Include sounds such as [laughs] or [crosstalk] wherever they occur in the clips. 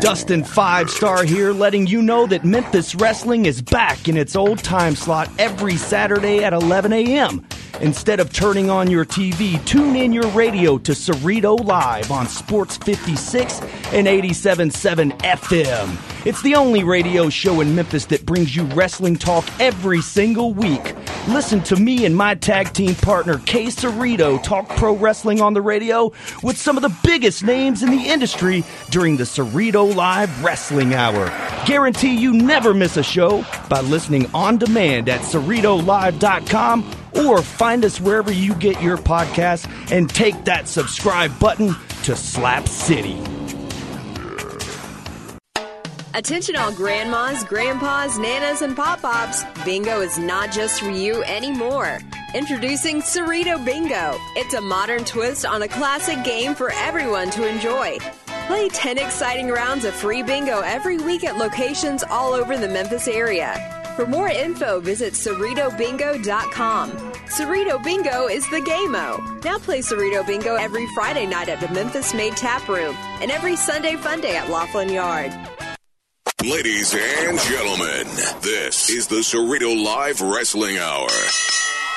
Dustin Five Star here, letting you know that Memphis Wrestling is back in its old time slot every Saturday at 11 a.m. Instead of turning on your TV, tune in your radio to Cerrito Live on Sports 56 and 87.7 FM. It's the only radio show in Memphis that brings you wrestling talk every single week. Listen to me and my tag team partner, Kay Cerrito, talk pro wrestling on the radio with some of the biggest names in the industry during the Cerrito Live Wrestling Hour. Guarantee you never miss a show by listening on demand at CerritoLive.com or find us wherever you get your podcasts and take that subscribe button to Slap City. Attention all grandmas, grandpas, nanas, and pop-pops. Bingo is not just for you anymore. Introducing Cerrito Bingo. It's a modern twist on a classic game for everyone to enjoy. Play 10 exciting rounds of free bingo every week at locations all over the Memphis area. For more info, visit CerritoBingo.com. Cerrito Bingo is the game-o. Now play Cerrito Bingo every Friday night at the Memphis Made Tap Room and every Sunday Fun Day at Loflin Yard. Ladies and gentlemen, this is the Cerrito Live Wrestling Hour.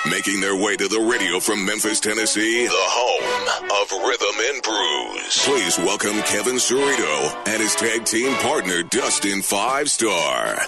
Making their way to the radio from Memphis, Tennessee, the home of Rhythm and Brews. Please welcome Kevin Cerrito and his tag team partner, Dustin Five Star.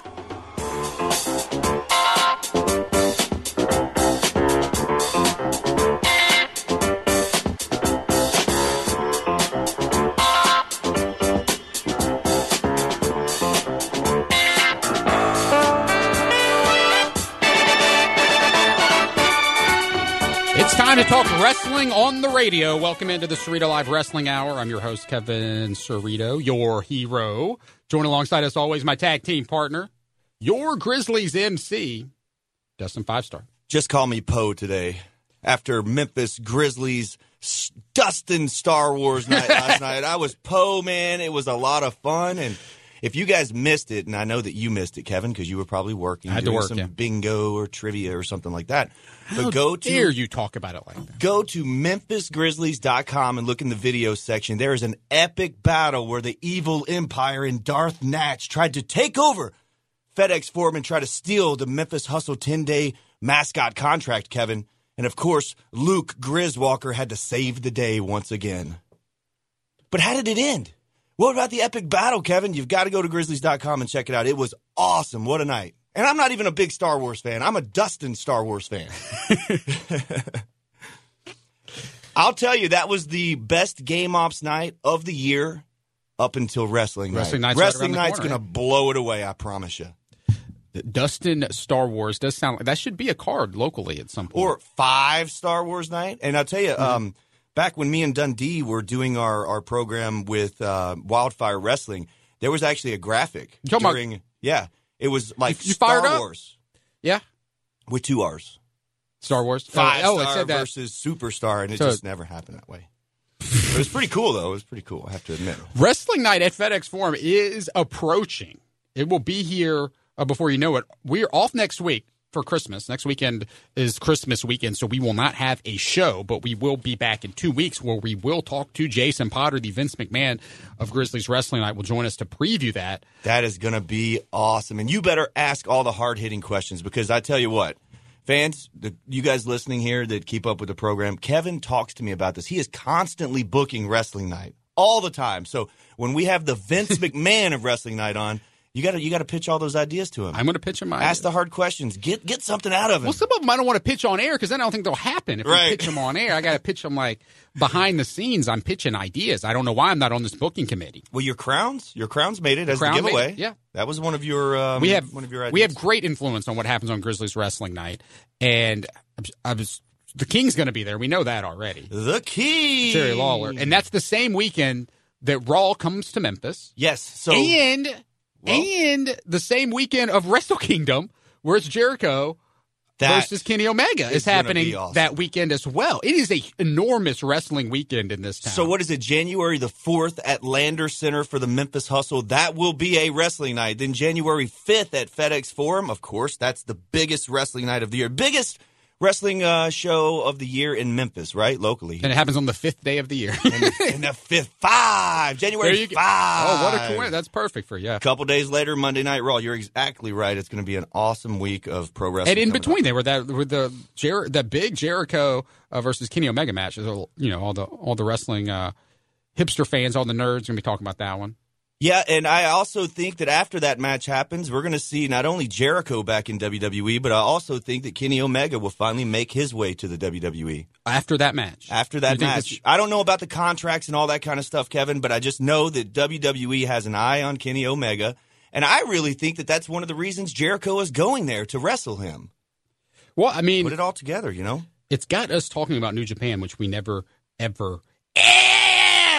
Wrestling on the radio. Welcome into the Cerrito Live Wrestling Hour. I'm your host, Kevin Cerrito, your hero. Join alongside us always, my tag team partner, your Grizzlies MC, Dustin Five Star. Just call me Poe today. After Memphis Grizzlies Dustin Star Wars night [laughs] last night, I was Poe, man. It was a lot of fun. And if you guys missed it, and I know that you missed it, Kevin, because you were probably working, I had to doing work, some yeah. bingo or trivia or something like that. How but go to dare you talk about it like that? Go to MemphisGrizzlies.com and look in the video section. There is an epic battle where the evil empire and Darth Natch tried to take over FedEx Forum try to steal the Memphis Hustle 10 day mascot contract, Kevin. And of course, Luke Griswalker had to save the day once again. But how did it end? What about the epic battle, Kevin? You've got to go to Grizzlies.com and check it out. It was awesome. What a night. And I'm not even a big Star Wars fan. I'm a Dustin Star Wars fan. [laughs] I'll tell you, that was the best game ops night of the year up until wrestling, Wrestling night. night's right wrestling the night's going to blow it away, I promise you. Dustin Star Wars does sound like that should be a card locally at some point. Or five Star Wars night. And I'll tell you, Mm-hmm. um, back when me and Dundee were doing our, our program with uh, Wildfire Wrestling, there was actually a graphic You talking about- during, yeah, it was like You- Star up? Wars yeah, with two R's. Star Wars. Five oh, star versus superstar, and it So- just never happened that way. it was pretty cool, though. It was pretty cool, I have to admit. Wrestling night at FedEx Forum is approaching. It will be here uh, before you know it. We're off next week for Christmas. Next weekend is Christmas weekend, so we will not have a show, but we will be back in two weeks where we will talk to Jason Potter, the Vince McMahon of Grizzlies Wrestling Night, will join us to preview that. That is going to be awesome. And you better ask all the hard hitting questions because I tell you what, fans, the, you guys listening here that keep up with the program, Kevin talks to me about this. He is constantly booking wrestling night all the time. So when we have the Vince [laughs] McMahon of wrestling night on, you got to you got to pitch all those ideas to him. I'm going to pitch him my Ask the hard questions. Get get something out of him. Well, some of them I don't want to pitch on air because then I don't think they'll happen. If Right. I pitch them on air, I got to pitch them like behind the scenes. I'm pitching ideas. I don't know why I'm not on this booking committee. well, your crowns, your crowns made it as the giveaway. yeah. that was one of your um, we have one of your ideas. we have great influence on what happens on Grizzlies Wrestling Night, and I was the King's going to be there. We know that already. the King, Jerry Lawler, and that's the same weekend that Raw comes to Memphis, yes. So and and the same weekend of Wrestle Kingdom, where it's Jericho versus Kenny Omega is is happening awesome. that weekend as well. It is a enormous wrestling weekend in this town. So what is it? January the fourth at Lander Center for the Memphis Hustle. That will be a wrestling night. Then January fifth at FedEx Forum. Of course, that's the biggest wrestling night of the year. Biggest wrestling uh, show of the year in Memphis, right? Locally. And it happens on the fifth day of the year. [laughs] in the fifth five, January There you go. five. Oh, what a coincidence! That's perfect for you. A couple days later, Monday Night Raw. You're exactly right. It's going to be an awesome week of pro wrestling. And in between, up. they were that with the Jer- that big Jericho uh, versus Kenny Omega match. You know, all the all the wrestling uh, hipster fans, all the nerds, going to be talking about that one. Yeah, and I also think that after that match happens, we're going to see not only Jericho back in WWE, but I also think that Kenny Omega will finally make his way to the WWE After that match, after that think match. I don't know about the contracts and all that kind of stuff, Kevin, but I just know that WWE has an eye on Kenny Omega, and I really think that that's one of the reasons Jericho is going there to wrestle him. well, I mean, Put it all together, you know. it's got us talking about New Japan, which we never, ever, ever,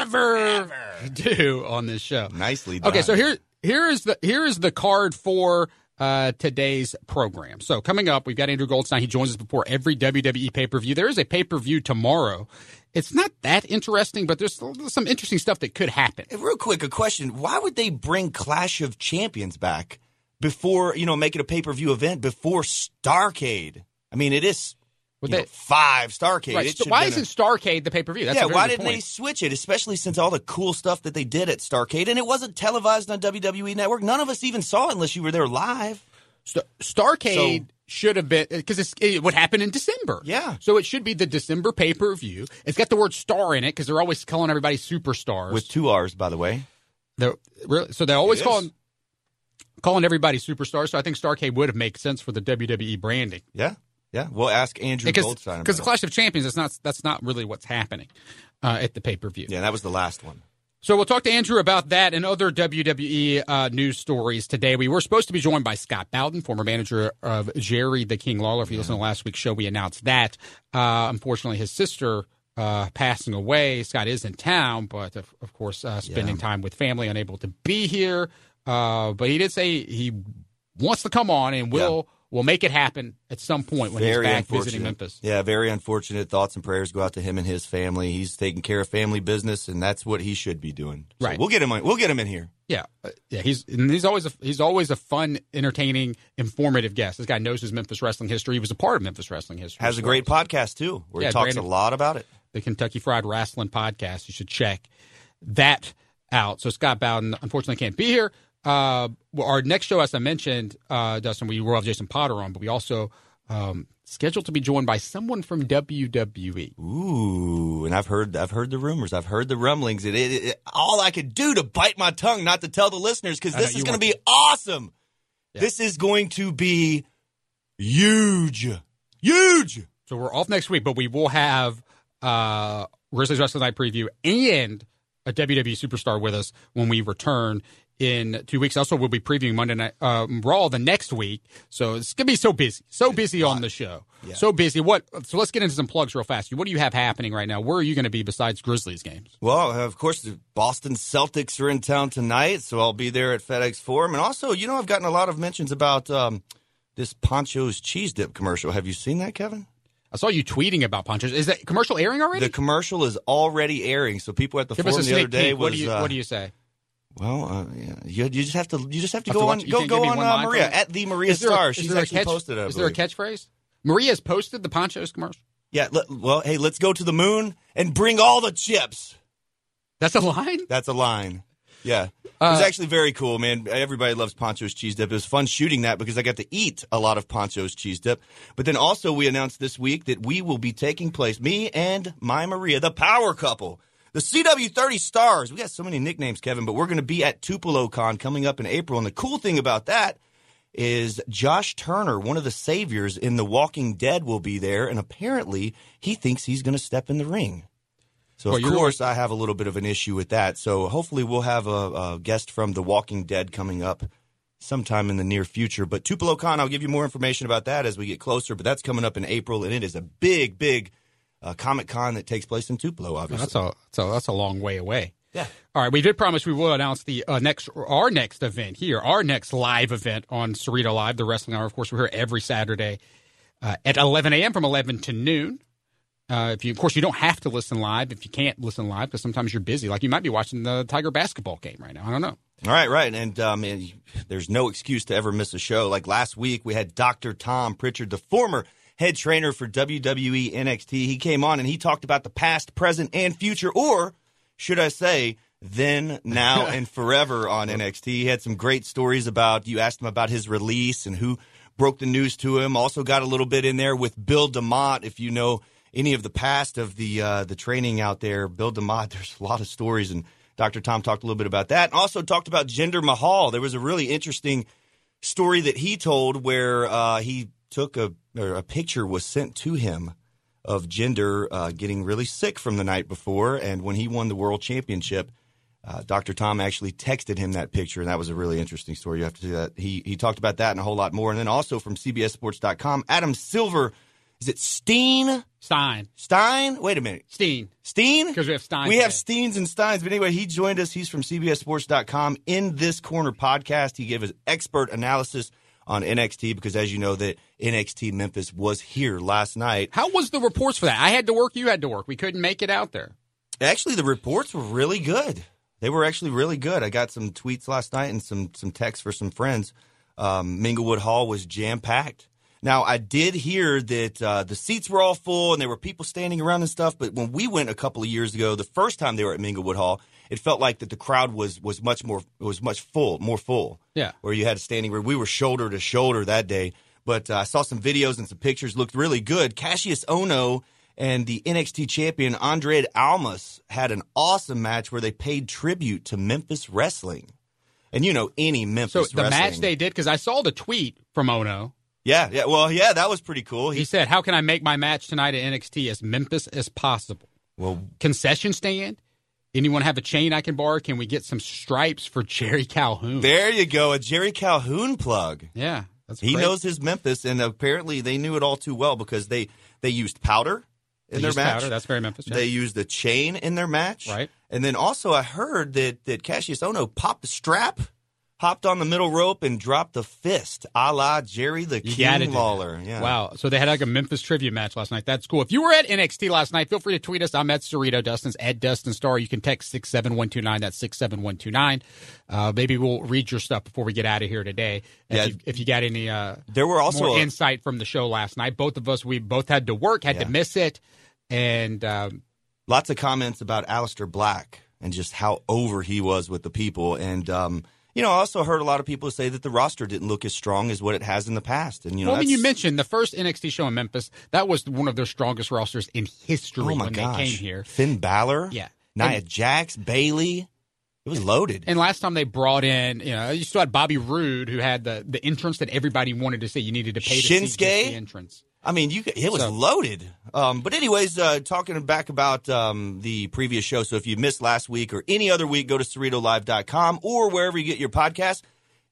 [laughs] do on this show. Nicely done. Okay, so here here is the here is the card for uh, today's program. So coming up, we've got Andrew Goldstein. He joins us before every WWE pay per view. There is a pay per view tomorrow. It's not that interesting, but there's some interesting stuff that could happen. Hey, Real quick, a question: Why would they bring Clash of Champions back before you know make it a pay per view event before Starcade? I mean, it is You they- know, five Starcade. Right. It So why isn't Starcade the pay per view? yeah, why didn't they switch it? Especially since all the cool stuff that they did at Starcade, and it wasn't televised on WWE Network. None of us even saw it unless you were there live. St- Starcade So- should have been because it would happen in December. Yeah. So it should be the December pay per view. It's got the word star in it because they're always calling everybody superstars. With two R's, by the way. They're, really, so they're always calling calling everybody superstars. So I think Starcade would have made sense for the WWE branding Yeah, yeah. We'll ask Andrew because Goldstein because the. Clash of Champions is not that's not really what's happening uh, at the pay per view. Yeah, that was the last one. So we'll talk to Andrew about that and other WWE uh, news stories today. We were supposed to be joined by Scott Bowden, former manager of Jerry the King Lawler. If you listen to last week's show, we announced that. Uh, unfortunately, his sister uh, passing away. Scott is in town, but of, of course, uh, spending time with family, unable to be here. Uh, but he did say he wants to come on and will will make it happen at some point when very he's back visiting Memphis. Yeah, very unfortunate. Thoughts and prayers go out to him and his family. He's taking care of family business, and that's what he should be doing. So Right. We'll get him. We'll get him in here. Yeah, uh, yeah. He's and he's always a, he's always a fun, entertaining, informative guest. This guy knows his Memphis wrestling history. He was a part of Memphis wrestling history. Has a great podcast too, where Yeah, he talks Brandon- a lot about it. the Kentucky Fried Wrestling podcast. You should check that out. So Scott Bowden unfortunately can't be here. Uh, well, our next show, as I mentioned, uh, Dustin, we will have Jason Potter on, but we also um, scheduled to be joined by someone from WWE. Ooh, and I've heard I've heard the rumors. I've heard the rumblings. It, it, it- all I could do to bite my tongue not to tell the listeners because I know, this is going to be awesome. Yeah. This is going to be huge, huge. So we're off next week, but we will have uh, Grizzlies Wrestling Night preview and a WWE superstar with us when we return in two weeks. Also, we'll be previewing Monday Night um, Raw the next week. So it's gonna be so busy, so busy on the show, so busy. What? So let's get into some plugs real fast. What do you have happening right now? Where are you going to be besides Grizzlies games? Well, of course, the Boston Celtics are in town tonight, so I'll be there at FedEx Forum. And also, you know, I've gotten a lot of mentions about um, this Pancho's cheese dip commercial. Have you seen that, Kevin? I saw you tweeting about punches. Is that commercial airing already? The commercial is already airing, so people at the Give forum the other day peek. What do you uh, What do you say? Well, uh, yeah, you, you just have to you just have to Have go to on watch- you go go on uh, Maria at the Maria Is Star. is She's there actually catch, posted. I Is there a catchphrase? Maria has posted the Pancho's commercial. Yeah. let- well, hey, let's go to the moon and bring all the chips. That's a line. That's a line. Yeah. It Uh, was actually very cool, man. Everybody loves Pancho's cheese dip. It was fun shooting that because I got to eat a lot of Pancho's cheese dip. But then also we announced this week that we will be taking place, me and my Maria, the power couple. The CW30 Stars. We got so many nicknames, Kevin, but we're going to be at Tupelo Con coming up in April. And the cool thing about that is Josh Turner, one of the saviors in The Walking Dead, will be there. And apparently he thinks he's going to step in the ring. So Well, of course, I have a little bit of an issue with that. So hopefully, we'll have a, a guest from The Walking Dead coming up sometime in the near future. But Tupelo Con, I'll give you more information about that as we get closer. But that's coming up in April, and it is a big, big uh, Comic Con that takes place in Tupelo. Obviously, That's a that's a, that's a long way away. Yeah. All right, we did promise we will announce the uh, next our next event here, our next live event on Cerrito Live, the Wrestling Hour. Of course, we're here every Saturday uh, at 11 a.m. from 11 to noon. Uh, if you, of course, you don't have to listen live if you can't listen live because sometimes you're busy. Like you might be watching the Tiger basketball game right now. I don't know. All right, right. And um, and there's no excuse to ever miss a show. Like last week, we had Dr. Tom Pritchard, the former head trainer for WWE NXT. He came on and he talked about the past, present, and future, or should I say, then, now, [laughs] and forever on NXT. He had some great stories about, you asked him about his release and who broke the news to him. Also got a little bit in there with Bill DeMott, if you know any of the past of the uh, the training out there. Bill DeMott, [laughs] there's a lot of stories, and Dr. Tom talked a little bit about that. And also talked about Jinder Mahal. There was a really interesting story that he told where uh, he took a, a picture was sent to him of Jinder uh, getting really sick from the night before, and when he won the world championship, uh, Dr. Tom actually texted him that picture, and that was a really interesting story. You have to see that. He he talked about that and a whole lot more, and then also from CBSSports.com, Adam Silver. Is it Steen? Stein. Stein? Wait a minute. Steen. Steen? Because we have Stein. We have. Steens and Steins. But anyway, he joined us. He's from CBSSports.com. In this corner podcast, he gave his expert analysis on NXT because, as you know, that NXT Memphis was here last night. How was the reports for that? I had to work. You had to work. We couldn't make it out there. Actually, the reports were really good. They were actually really good. I got some tweets last night and some some texts for some friends. Um, Minglewood Hall was jam packed. Now, I did hear that uh, the seats were all full and there were people standing around and stuff. But when we went a couple of years ago, the first time they were at Minglewood Hall, it felt like that the crowd was was much more was much full, more full. Yeah. where you had a standing room. We were shoulder to shoulder that day. But uh, I saw some videos and some pictures. Looked really good. Kassius Ohno and the NXT champion Andrade Almas had an awesome match where they paid tribute to Memphis wrestling. And you know any Memphis. So the wrestling. match they did because I saw the tweet from Ohno. Yeah, yeah. Well, yeah, that was pretty cool. He He said, "How can I make my match tonight at NXT as Memphis as possible? well, Concession stand? Anyone have a chain I can borrow? Can we get some stripes for [laughs] Jerry Calhoun? there you go, a Jerry Calhoun plug. yeah, that's He great. knows his Memphis, and apparently they knew it all too well because they they used powder in They their match. powder. That's very Memphis. yeah. They used the chain in their match, Right. And then also, I heard that that Kassius Ohno popped the strap, hopped on the middle rope, and dropped the fist, a la Jerry the You King. Lawler. Yeah. Wow. So they had like a Memphis trivia match last night. That's cool. If you were at NXT last night, feel free to tweet us. I'm at Cerrito. Dustin's at Dustin Star. You can text 67129. That's 67129. Uh, maybe we'll read your stuff before we get out of here today. If, Yeah. you, if you got any uh, There were also more a- insight from the show last night. Both of us, we both had to work, had Yeah. to miss it. And um, lots of comments about Aleister Black and just how over he was with the people. And um, you know, I also heard a lot of people say that the roster didn't look as strong as what it has in the past. And you know, well, I mean, you mentioned the first NXT show in Memphis. That was one of their strongest rosters in history oh my when gosh, they came here. Finn Balor, Yeah. Nia And- Jax, Bayley, it was loaded. And last time they brought in, you know, you still had Bobby Roode, who had the, the entrance that everybody wanted to see. You needed to pay to see just the entrance. I mean, you it was So- loaded. Um, but anyways, uh, talking back about um, the previous show. So if you missed last week or any other week, go to CerritoLive.com or wherever you get your podcast.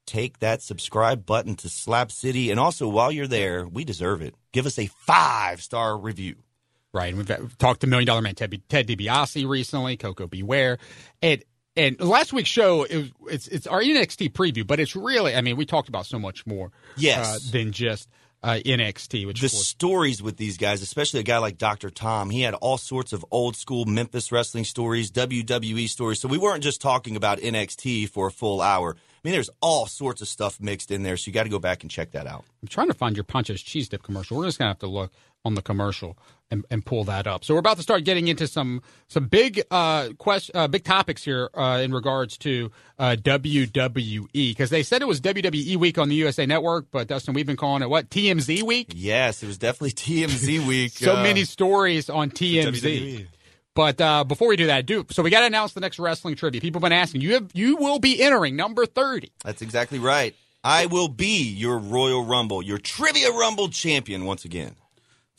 Take that subscribe button to Slap City, and also while you're there, we deserve it. Give us a five star review. Right. And we've, we've talked to Million Dollar Man Ted, Ted DiBiase recently, Koko B. Ware. And and last week's show, it was, it's it's our NXT preview, but it's really, I mean, we talked about so much more Yes. uh, than just uh, NXT, which the course, stories with these guys, especially a guy like Dr. Tom, he had all sorts of old school Memphis wrestling stories, WWE stories. So we weren't just talking about NXT for a full hour. I mean, there's all sorts of stuff mixed in there. So you got to go back and check that out. I'm trying to find your Pancho's cheese dip commercial. We're just gonna have to look on the commercial and, and pull that up. So we're about to start getting into some some big uh, quest, uh big topics here uh, in regards to uh, WWE because they said it was WWE week on the USA Network, but Dustin, we've been calling it what TMZ week. Yes, it was definitely [laughs] TMZ week. So uh, many stories on TMZ. But uh, before we do that, do so we got to announce the next wrestling trivia. People have been asking you. Have you will be entering number thirty. That's exactly right. I will be your Royal Rumble, your Trivia Rumble champion once again.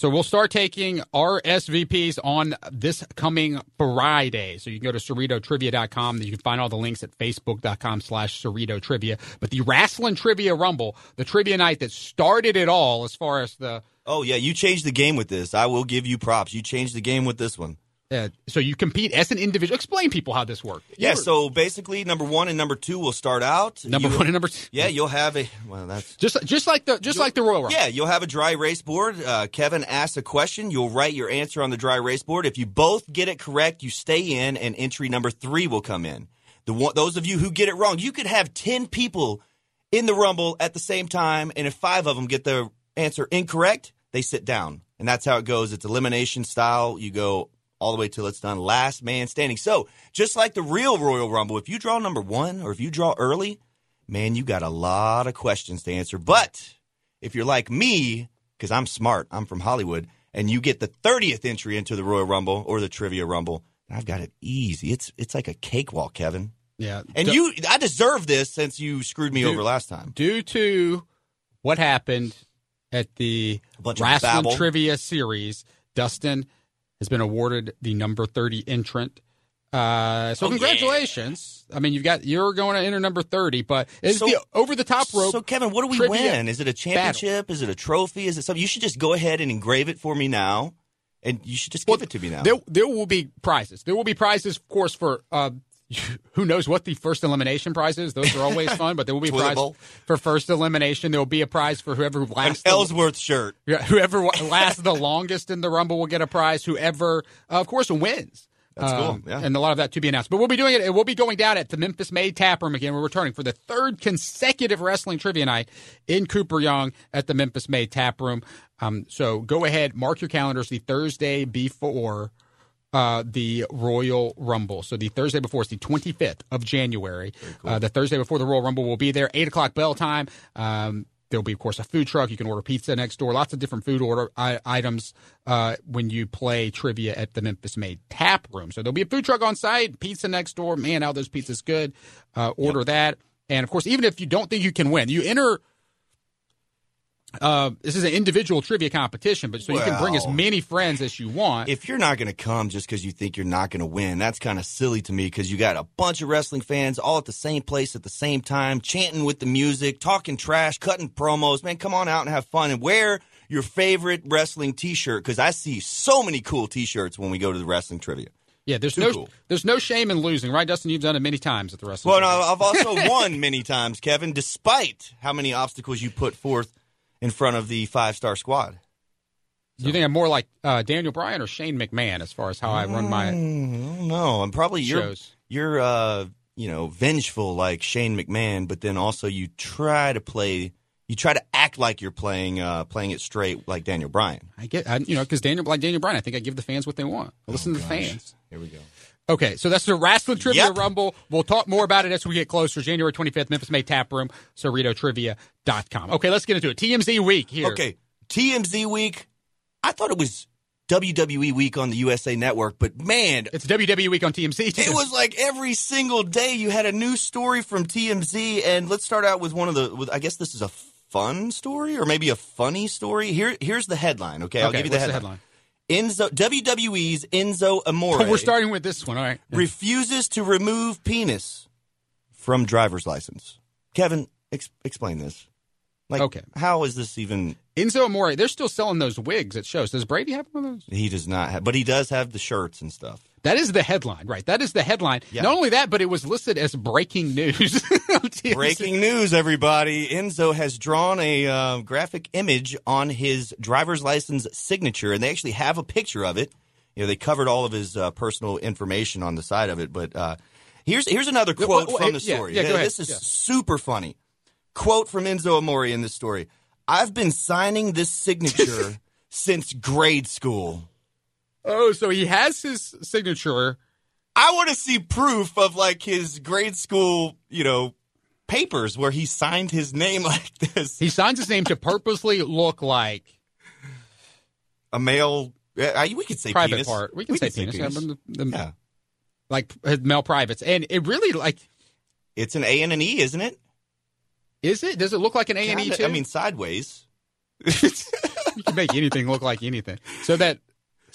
So we'll start taking our SVPs on this coming Friday. So you can go to CerritoTrivia.com. You can find all the links at Facebook.com slash Cerrito Trivia. But the Wrestling Trivia Rumble, the trivia night that started it all as far as the Oh, yeah, you changed the game with this. I will give you props. You changed the game with this one. Uh, so you compete as an individual. Explain people how this works. Yeah, so basically, number one and number two will start out. number You- one and number two. Yeah, you'll have a. Well, that's. Just just like the just like the Royal Rumble. Yeah, you'll have a dry race board. Uh, Kevin asks a question. You'll write your answer on the dry race board. If you both get it correct, you stay in, and entry number three will come in. The one, those of you who get it wrong, you could have ten people in the rumble at the same time, and if five of them get the answer incorrect, they sit down, and that's how it goes. It's elimination style. You go all the way till it's done. Last man standing. So just like the real Royal Rumble, if you draw number one or if you draw early, man, you got a lot of questions to answer. But if you're like me, because I'm smart, I'm from Hollywood, and you get the 30th entry into the Royal Rumble or the Trivia Rumble, I've got it easy. It's it's like a cakewalk, Kevin. Yeah. And D- you, I deserve this since you screwed me Dude. over last time. due to what happened at the Wrestling. Trivia Series, Dustin has been awarded the number 30 entrant. Uh, so Oh, yeah. congratulations. I mean, you've got you're going to enter number 30, but it's So- the over the top rope. So, Kevin, what do we win? Is it a championship? Is it a trophy? Is it something? You should just go ahead and engrave it for me now, and you should just give it to me now. There, there will be prizes. There will be prizes, of course, for uh, [laughs] who knows what the first elimination prize is. Those are always fun, but there will be a prize bowl. for first elimination. There will be a prize for whoever An lasts. the- Ellsworth shirt. Yeah, whoever lasts the longest in the Rumble will get a prize. Whoever, uh, of course, wins. That's cool, Um, yeah. And a lot of that to be announced. But we'll be doing it. We'll be going down at the Memphis Made Tap Room again. We're returning for the third consecutive wrestling trivia night in Cooper Young at the Memphis Made Tap Room. Um, so go ahead, mark your calendars the Thursday before uh, the Royal Rumble. So the Thursday before is the 25th of January. Uh, the Thursday before the Royal Rumble will be there, 8 o'clock bell time. Um, there'll be, of course, a food truck. You can order pizza next door. Lots of different food order I- items uh, when you play trivia at the Memphis Made Tap Room. So there'll be a food truck on site, pizza next door. Man, how those pizzas good. Uh, order that. And, of course, even if you don't think you can win, you enter – uh, this is an individual trivia competition, but so you can bring as many friends as you want. If you're not going to come just because you think you're not going to win, that's kind of silly to me because you got a bunch of wrestling fans all at the same place at the same time, chanting with the music, talking trash, cutting promos. Man, come on out and have fun and wear your favorite wrestling T-shirt because I see so many cool T-shirts when we go to the wrestling trivia. Yeah, there's Too no cool. there's no shame in losing, right, Dustin? You've done it many times at the wrestling. Well, no, I've also [laughs] won many times, Kevin, despite how many obstacles you put forth in front of the five-star squad. Do you think I'm more like uh, Daniel Bryan or Shane McMahon as far as how I run my? Mm, no, I'm probably you're you're uh you know vengeful like Shane McMahon, but then also you try to play you try to act like you're playing uh playing it straight like Daniel Bryan. I get, I, you know, because Daniel like Daniel Bryan, I think I give the fans what they want. I listen to the fans. Here we go. Okay, so that's the Wrestling Trivia Yep. Rumble. We'll talk more about it as we get closer. January 25th, Memphis Made Tap Room, CerritoTrivia.com. Okay, let's get into it. TMZ week here. Okay, TMZ week. I thought it was WWE week on the USA Network, but man, It's WWE week on TMZ. Too. It was like every single day you had a new story from TMZ, and let's start out with one of the. With, I guess this is a fun story, or maybe a funny story. Here, here's the headline. Okay, I'll give you the what's headline. Enzo WWE's Enzo Amore we're starting with this one. All right. refuses to remove penis from driver's license. Kevin, ex- explain this. Like, Okay. how is this even? Enzo Amore, they're still selling those wigs at shows. Does Brady have one of those? He does not have, but he does have the shirts and stuff. That is the headline, right? That is the headline. Yeah. Not only that, but it was listed as breaking news. [laughs] Breaking news, everybody. Enzo has drawn a uh, graphic image on his driver's license signature, and they actually have a picture of it. You know, they covered all of his uh, personal information on the side of it. But uh, here's here's another quote well, from the yeah, story. yeah. This is super funny. Quote from Enzo Amore in this story. I've been signing this signature [laughs] since grade school. Oh, so he has his signature. I want to see proof of like his grade school, you know, papers where he signed his name [laughs] like this. He signs his name to purposely look like a male. Uh, we could say private penis. part. We can say could penis. Yeah, the- the- Yeah, Like uh, male privates. And it really like it's an A and an E, isn't it? is it? Does it look like an A and E too? I mean, sideways. [laughs] you can make anything look like anything. So that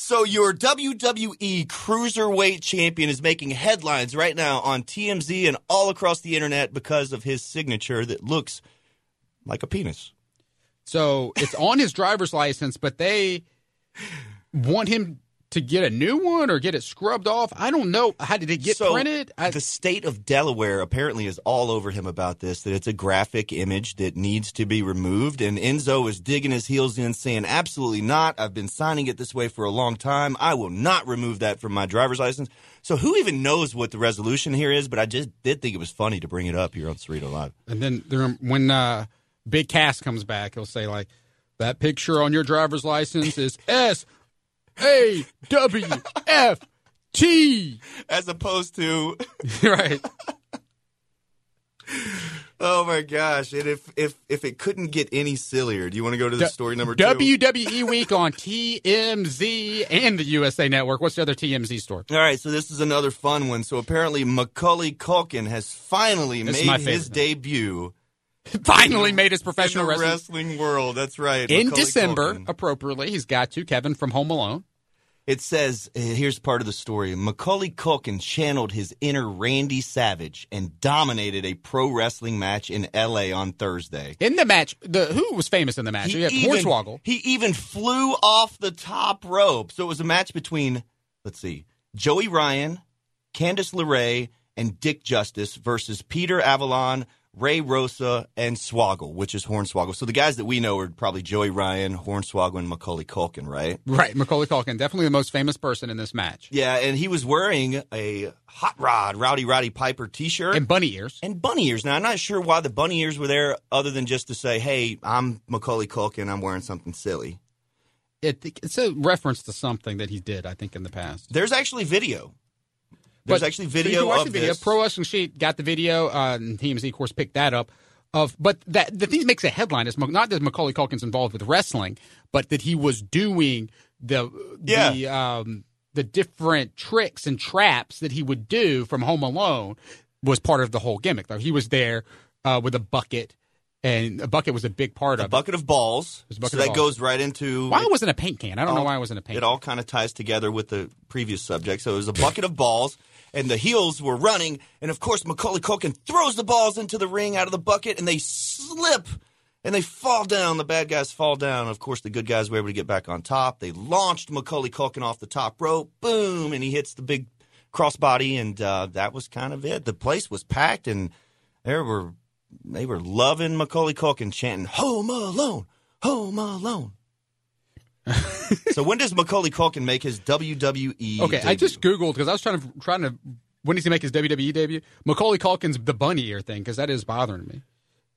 So your WWE Cruiserweight Champion is making headlines right now on TMZ and all across the internet because of his signature that looks like a penis. so it's on his driver's license, but they want him to get a new one or get it scrubbed off. I don't know. How did it get so printed? I, the state of Delaware apparently is all over him about this. That it's a graphic image that needs to be removed, and Enzo is digging his heels in, saying, "Absolutely not! I've been signing it this way for a long time. I will not remove that from my driver's license." So who even knows what the resolution here is? But I just did think it was funny to bring it up here on Cerrito Live. And then there, when uh, Big Cass comes back, he'll say like, That picture on your driver's license is S A W F T. As opposed to [laughs] Right. Oh my gosh! And if if if it couldn't get any sillier, do you want to go to the story number two? WWE Week on TMZ and the USA Network. What's the other TMZ story? All right, so this is another fun one. So apparently, Macaulay Culkin has finally This made his debut [laughs] Finally made his in professional the wrestling. wrestling world. That's right. In Macaulay December, Culkin. appropriately, he's got to Kevin from Home Alone. It says, uh, here's part of the story. Macaulay Culkin channeled his inner Randy Savage and dominated a pro wrestling match in L.A. on Thursday. In the match, the who was famous in the match? He, had even, Hornswoggle. he even flew off the top rope. So it was a match between, let's see, Joey Ryan, Candice LeRae, and Dick Justice versus Peter Avalon, Ray Rosa, and Swoggle, which is Hornswoggle. So the guys that we know are probably Joey Ryan, Hornswoggle, and Macaulay Culkin, right? Right, Macaulay Culkin, definitely the most famous person in this match. Yeah, and he was wearing a Hot Rod Rowdy Roddy Piper T-shirt And bunny ears. and bunny ears. Now I'm not sure why the bunny ears were there, other than just to say, "Hey, I'm Macaulay Culkin. I'm wearing something silly." It, it's a reference to something that he did, I think, in the past. There's actually video. There's But- actually so you video can watch of the video. this. Pro Wrestling Sheet got the video, uh, and TMZ, of course, picked that up. Of but that the thing that makes a headline is not that Macaulay Culkin's involved with wrestling, but that he was doing the Yeah. the um, the different tricks and traps that he would do from Home Alone was part of the whole gimmick. Though he was there uh, with a bucket, and a bucket was a big part a of it. A bucket of balls. A bucket so of that balls. goes right into. Why wasn't a paint can? I don't know why it wasn't a paint. It all kind of ties together with the previous subject. So it was a bucket of balls, and the heels were running, and of course Macaulay Culkin throws the balls into the ring out of the bucket, and they slip. And they fall down. The bad guys fall down. Of course, the good guys were able to get back on top. They launched Macaulay Culkin off the top rope. Boom! And he hits the big crossbody, and uh, that was kind of it. The place was packed, and there were they were loving Macaulay Culkin, chanting "Home Alone, Home Alone." [laughs] so when does Macaulay Culkin make his WWE? Okay, I just googled because I was trying to trying to when does he make his WWE debut? Macaulay Culkin's the bunny ear thing because that is bothering me.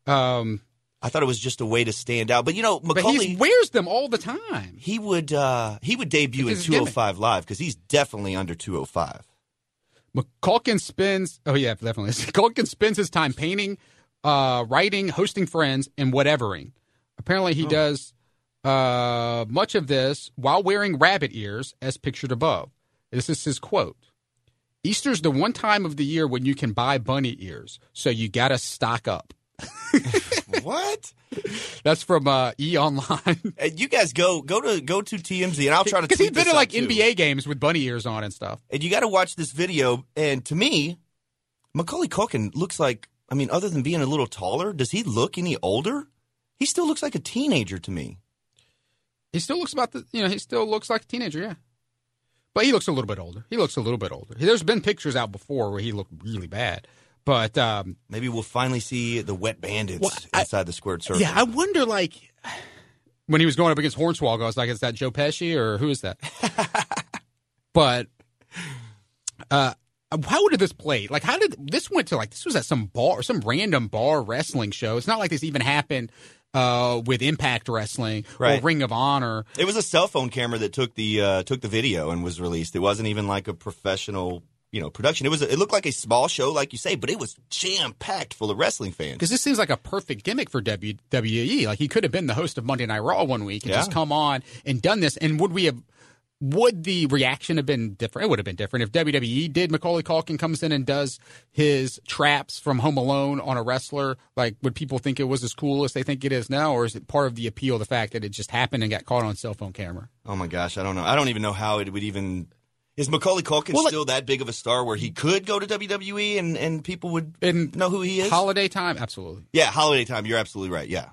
Um, I thought it was just a way to stand out, but you know, but Macaulay he wears them all the time. he would uh, he would debut in It's his gimmick. 205 live because he's definitely under 205. Culkin spends. Oh yeah, definitely. [laughs] Culkin spends his time painting, uh, writing, hosting friends, and whatevering. Apparently, Oh. he does uh, much of this while wearing rabbit ears, as pictured above. This is his quote. Easter's the one time of the year when you can buy bunny ears, so you got to stock up. [laughs] what? That's from uh, E Online. Uh, You guys go go to go to TMZ, and I'll try to [laughs] Because he's been in like too. NBA games with bunny ears on and stuff. and you got to watch this video. And to me, Macaulay Culkin looks like. I mean, other than being a little taller, does he look any older? He still looks like a teenager to me. He still looks about the, you know, he still looks like a teenager, yeah. But he looks a little bit older. He looks a little bit older. There's been pictures out before where he looked really bad. But um, Maybe we'll finally see the wet bandits Well, I- inside the squared circle. yeah, I wonder like when he was going up against Hornswoggle, I was like, is that Joe Pesci or who is that? [laughs] but uh, how did this play? Like, how did this went to like this was at some bar, some random bar wrestling show? It's not like this even happened uh, with Impact Wrestling Right. or Ring of Honor. It was a cell phone camera that took the uh, took the video and was released. It wasn't even like a professional, you know, production. It was. It looked like a small show, like you say, but it was jam packed full of wrestling fans. Because this seems like a perfect gimmick for WWE. Like he could have been the host of Monday Night Raw one week and Yeah. just come on and done this. And would we have? Would the reaction have been different? It would have been different if WWE did. Macaulay Culkin comes in and does his traps from Home Alone on a wrestler. Like, would people think it was as cool as they think it is now, or is it part of the appeal, the fact that it just happened and got caught on cell phone camera? Oh my gosh, I don't know. I don't even know how it would even. Is Macaulay Culkin Well, still that big of a star where he could go to WWE and, and people would In know who he is? holiday time, absolutely. yeah, holiday time. You're absolutely right. Yeah.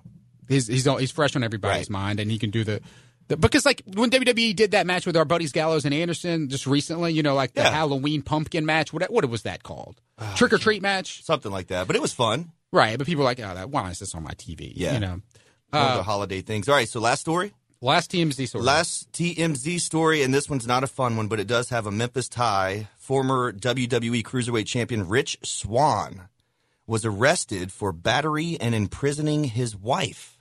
He's he's he's fresh on everybody's Right. mind, and he can do the because like when WWE did that match with our buddies Gallows and Anderson just recently, you know, like the Yeah. Halloween pumpkin match. What what was that called? Trick or treat match, Something like that. But it was fun. right? But people were like, oh, that why is this on my TV? Yeah. you know. Uh, the holiday things. All right, so last story. Last TMZ story. Last TMZ story, and this one's not a fun one, but it does have a Memphis tie. Former WWE Cruiserweight Champion Rich Swann was arrested for battery and imprisoning his wife.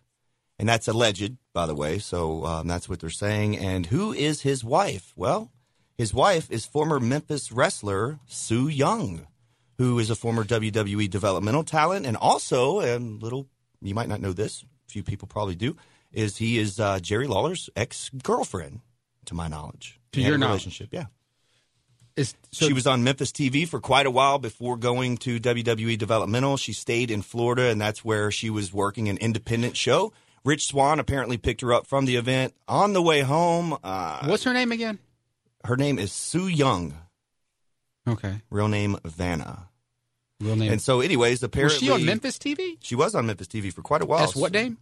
And that's alleged, by the way. So um, that's what they're saying. And who is his wife? Well, his wife is former Memphis wrestler Su Yung, who is a former WWE developmental talent, and also a little. You might not know this. Few people probably do. Is he is uh, Jerry Lawler's ex girlfriend, to my knowledge. To your relationship, yeah. Is, so she was on Memphis TV for quite a while before going to WWE Developmental. She stayed in Florida, and that's where she was working an independent show. Rich Swann apparently picked her up from the event on the way home. Uh, What's her name again? her name is Su Yung, Okay. real name Vanna. Real name. And so, anyways, was apparently she on Memphis TV? She was on Memphis TV for quite a while. That's what name?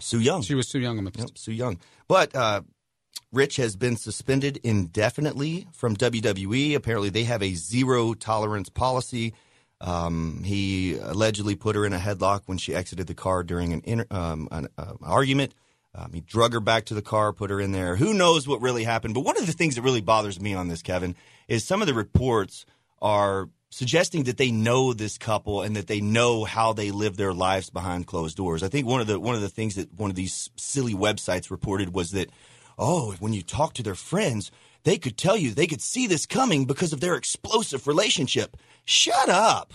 Su Yung. She was too young on Memphis. Yep, Su Yung. But uh, Rich has been suspended indefinitely from WWE. Apparently, they have a zero tolerance policy. Um, he allegedly put her in a headlock when she exited the car during an, inter- um, an uh, argument. Um, he drug her back to the car, put her in there. Who knows what really happened? But one of the things that really bothers me on this, Kevin, is some of the reports are suggesting that they know this couple and that they know how they live their lives behind closed doors. I think one of the one of the things that one of these silly websites reported was that oh, when you talk to their friends, they could tell you they could see this coming because of their explosive relationship. Shut up.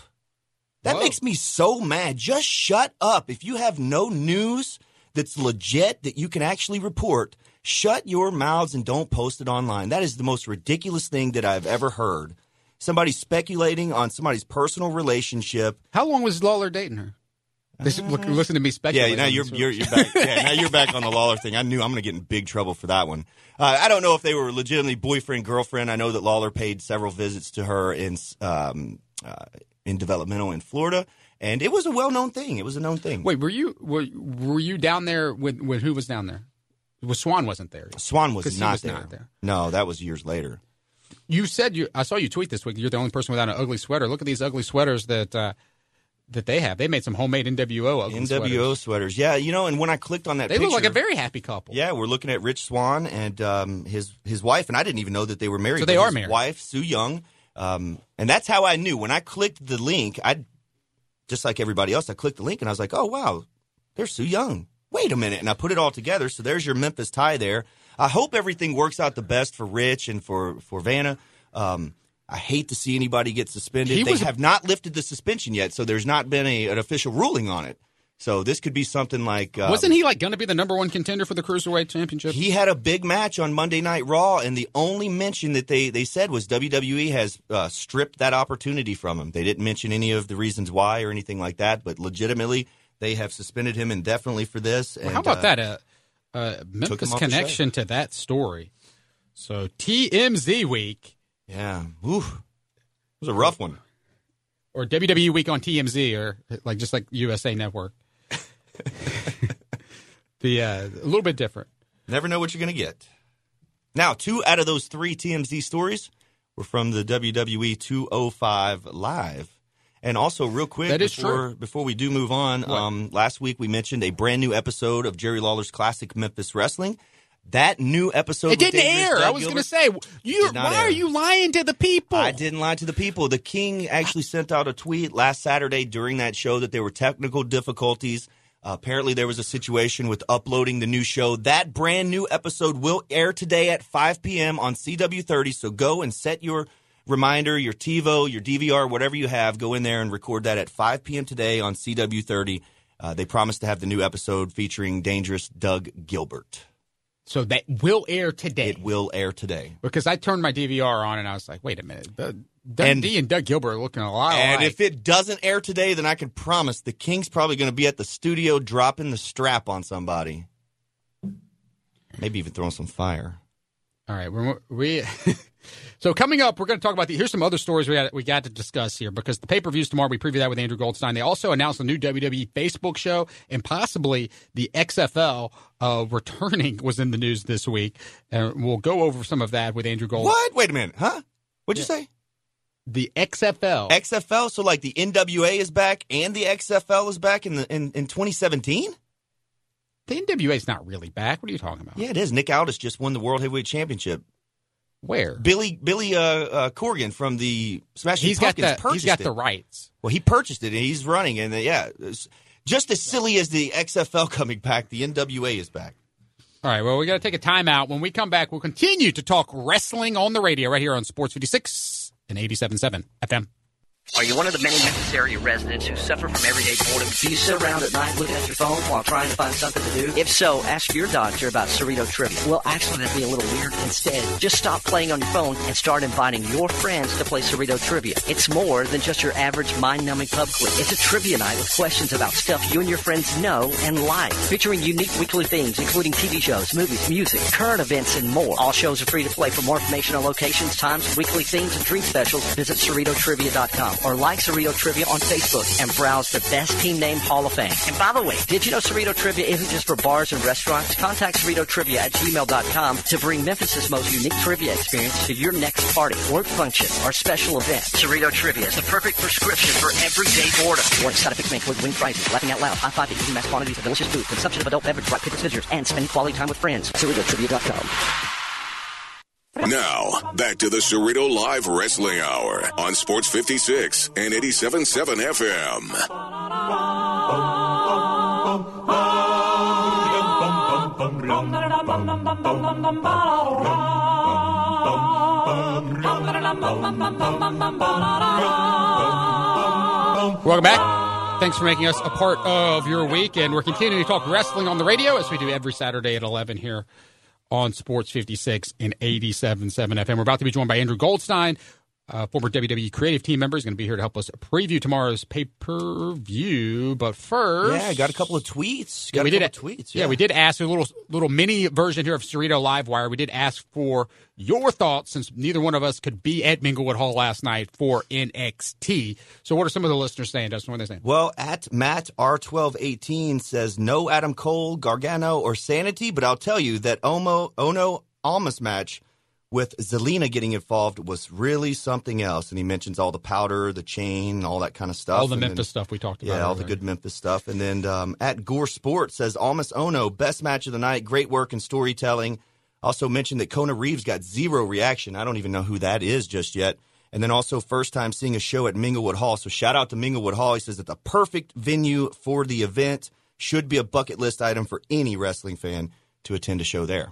That Whoa. makes me so mad. Just shut up. If you have no news that's legit that you can actually report, shut your mouths and don't post it online. That is the most ridiculous thing that I've ever heard. Somebody speculating on somebody's personal relationship. How long was Lawler dating her? Look, listen to me speculate. Yeah, now you're you're, you're back. Yeah, now you're back on the Lawler thing. I knew I'm going to get in big trouble for that one. Uh, I don't know if they were legitimately boyfriend girlfriend. I know that Lawler paid several visits to her in um, uh, in developmental in Florida, and it was a well known thing. It was a known thing. Wait, were you were, were you down there with, with who was down there? Well, Swann wasn't there. Swann was, not, was there. not there. No, that was years later. You said you. I saw you tweet this week. You're the only person without an ugly sweater. Look at these ugly sweaters that uh, that they have. They made some homemade NWO NWO sweaters. sweaters. Yeah, you know, and when I clicked on that, They look like a very happy couple. Yeah, we're looking at Rich Swann and um, his his wife, and I didn't even know that they were married. So they are his married. Wife Su Yung, um, and that's how I knew when I clicked the link. I just like everybody else, I clicked the link and I was like, oh wow, they're Su Yung. Wait a minute, and I put it all together. So there's your Memphis tie there. I hope everything works out the best for Rich and for for Vanna. Um, I hate to see anybody get suspended. He they was have not lifted the suspension yet, so there's not been a, an official ruling on it. So this could be something like um, Wasn't he like going to be the number one contender for the cruiserweight championship? he had a big match on Monday Night Raw, and the only mention that they, they said was WWE has uh, stripped that opportunity from him. They didn't mention any of the reasons why or anything like that, but legitimately, they have suspended him indefinitely for this. And, How about uh, that? Uh, uh, Memphis connection to that story. So TMZ week Yeah. Oof. It was a rough one. or WWE week on TMZ or like just like USA Network. [laughs] the uh, a little bit different. Never know what you're going to get. Now, two out of those three TMZ stories were from the WWE 205 Live. And also, real quick, That is before, true. before we do move on, um, last week we mentioned a brand new episode of Jerry Lawler's classic Memphis Wrestling. That new episode It didn't air. I was going to say you. Why air. are you lying to the people? I didn't lie to the people. The King actually sent out a tweet last Saturday during that show that there were technical difficulties. Uh, apparently, there was a situation with uploading the new show. That brand new episode will air today at 5 p.m. on CW30. So go and set your reminder, your TiVo, your DVR, whatever you have. Go in there and record that at 5 p.m. today on CW30. Uh, they promised to have the new episode featuring Dangerous Doug Gilbert. So that will air today. It will air today. because I turned my DVR on and I was like, wait a minute, Doug, And- and Doug Gilbert are looking a lot And alike. if it doesn't air today, then I can promise the King's probably going to be at the studio dropping the strap on somebody. Maybe even throwing some fire. All right, we're, we. [laughs] so coming up, we're going to talk about the. Here's some other stories we got we got to discuss here because the pay per views tomorrow. We preview that with Andrew Goldstein. They also announced a new WWE Facebook show and possibly the XFL uh, returning was in the news this week, and we'll go over some of that with Andrew Gold. What? Wait a minute, huh? What'd you say? The XFL. XFL. So like the NWA is back and the XFL is back in the in, in 2017. the NWA is not really back. What are you talking about? Yeah, it is. Nick Aldis just won the World Heavyweight Championship. Where? Billy Billy uh, uh, Corgan from the Smashing He's got Pumpkins the purchased he's got it. the rights. Well, he purchased it and he's running, and uh, yeah, Just as silly as the XFL coming back, the NWA is back. All right, well, we got to take a timeout. When we come back, we'll continue to talk wrestling on the radio right here on Sports 56 and 87.7 FM. Are you one of the many area residents who suffer from everyday boredom? Do you sit around at night looking at your phone while trying to find something to do? If so, ask your doctor about Cerrito Trivia. Well, actually, that'd be a little weird. Instead, Just stop playing on your phone and start inviting your friends to play Cerrito Trivia. It's more than just your average mind-numbing pub quiz. It's a trivia night with questions about stuff you and your friends know and like, featuring unique weekly themes including TV shows, movies, music, current events, and more. All shows are free to play. For more information on locations, times, weekly themes, and drink specials, visit CerritoTrivia.com or like Cerrito Trivia on Facebook and browse the best team name Hall of Fame. And by the way, did you know Cerrito Trivia isn't just for bars and restaurants? Contact Cerrito Trivia at gmail.com to bring Memphis' most unique trivia experience to your next party, work function, or special event. Cerrito Trivia is the perfect prescription for everyday boredom. Warning side effects may include wing prizes, laughing out loud, high five, eating mass quantities of delicious food, consumption of adult beverage like pickles, scissors, and spending quality time with friends. CerritoTrivia.com. Now, back to the Cerrito Live Wrestling Hour on Sports 56 and 87.7 FM. Welcome back. Thanks for making us a part of your week. And we're continuing to talk wrestling on the radio as we do every Saturday at 11 here on Sports 56 and 87.7 FM. We're about to be joined by Andrew Goldstein, uh, former WWE creative team member. is going to be here to help us preview tomorrow's pay per view. But first. Yeah, got a couple of tweets. Got Yeah, we a did couple of tweets. Yeah. we did ask a little little mini version here of Cerrito Livewire. We did ask for your thoughts since neither one of us could be at Minglewood Hall last night for NXT. So, what are some of the listeners saying, Justin? What are they saying? Well, at Matt R1218 says no Adam Cole, Gargano, or Sanity, but I'll tell you that Omo Ohno Almas match with Zelina getting involved was really something else. And he mentions all the powder, the chain, all that kind of stuff. All the And then- Memphis stuff we talked about. Yeah, all the good Memphis stuff. And then um, at Gore Sports says Almas Ohno, best match of the night, great work and storytelling. Also mentioned that Kona Reeves got zero reaction. I don't even know who that is just yet. And then also first time seeing a show at Minglewood Hall. So shout out to Minglewood Hall. He says it's a perfect venue for the event. Should be a bucket list item for any wrestling fan to attend a show there.